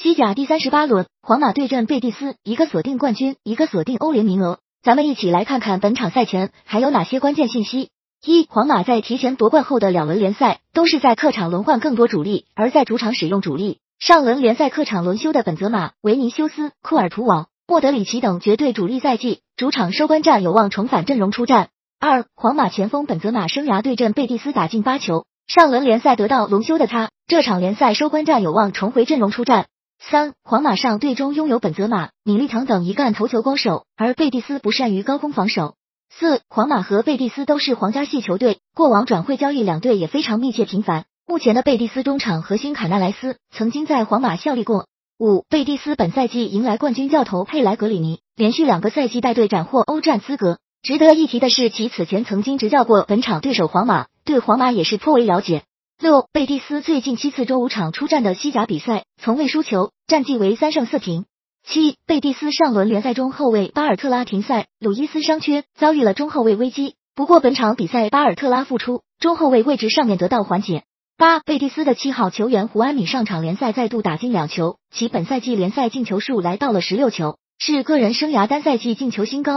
西甲第三十八轮，皇马对阵贝蒂斯，一个锁定冠军，一个锁定欧联名额。咱们一起来看看本场赛前还有哪些关键信息。一、皇马在提前夺冠后的两轮联赛都是在客场轮换更多主力，而在主场使用主力。上轮联赛客场轮休的本泽马、维尼修斯、库尔图瓦、莫德里奇等绝对主力在即，主场收官战有望重返阵容出战。二、皇马前锋本泽马生涯对阵贝蒂斯打进八球，上轮联赛得到轮休的他，这场联赛收官战有望重回阵容出战。三，皇马上队中拥有本泽马、米利唐等一干头球攻手，而贝蒂斯不善于高空防守。四，皇马和贝蒂斯都是皇家系球队，过往转会交易两队也非常密切频繁。目前的贝蒂斯中场核心卡纳莱斯曾经在皇马效力过。五，贝蒂斯本赛季迎来冠军教头佩莱格里尼，连续两个赛季带队斩获欧战资格。值得一提的是，其此前曾经执教过本场对手皇马，对皇马也是颇为了解。六，贝蒂斯最近七次周五场出战的西甲比赛从未输球，战绩为三胜四平。七，贝蒂斯上轮联赛中后卫巴尔特拉停赛，鲁伊斯伤缺，遭遇了中后卫危机。不过本场比赛巴尔特拉复出，中后卫位置上面得到缓解。八，贝蒂斯的七号球员胡安米上场联赛再度打进两球，其本赛季联赛进球数来到了十六球，是个人生涯单赛季进球新高。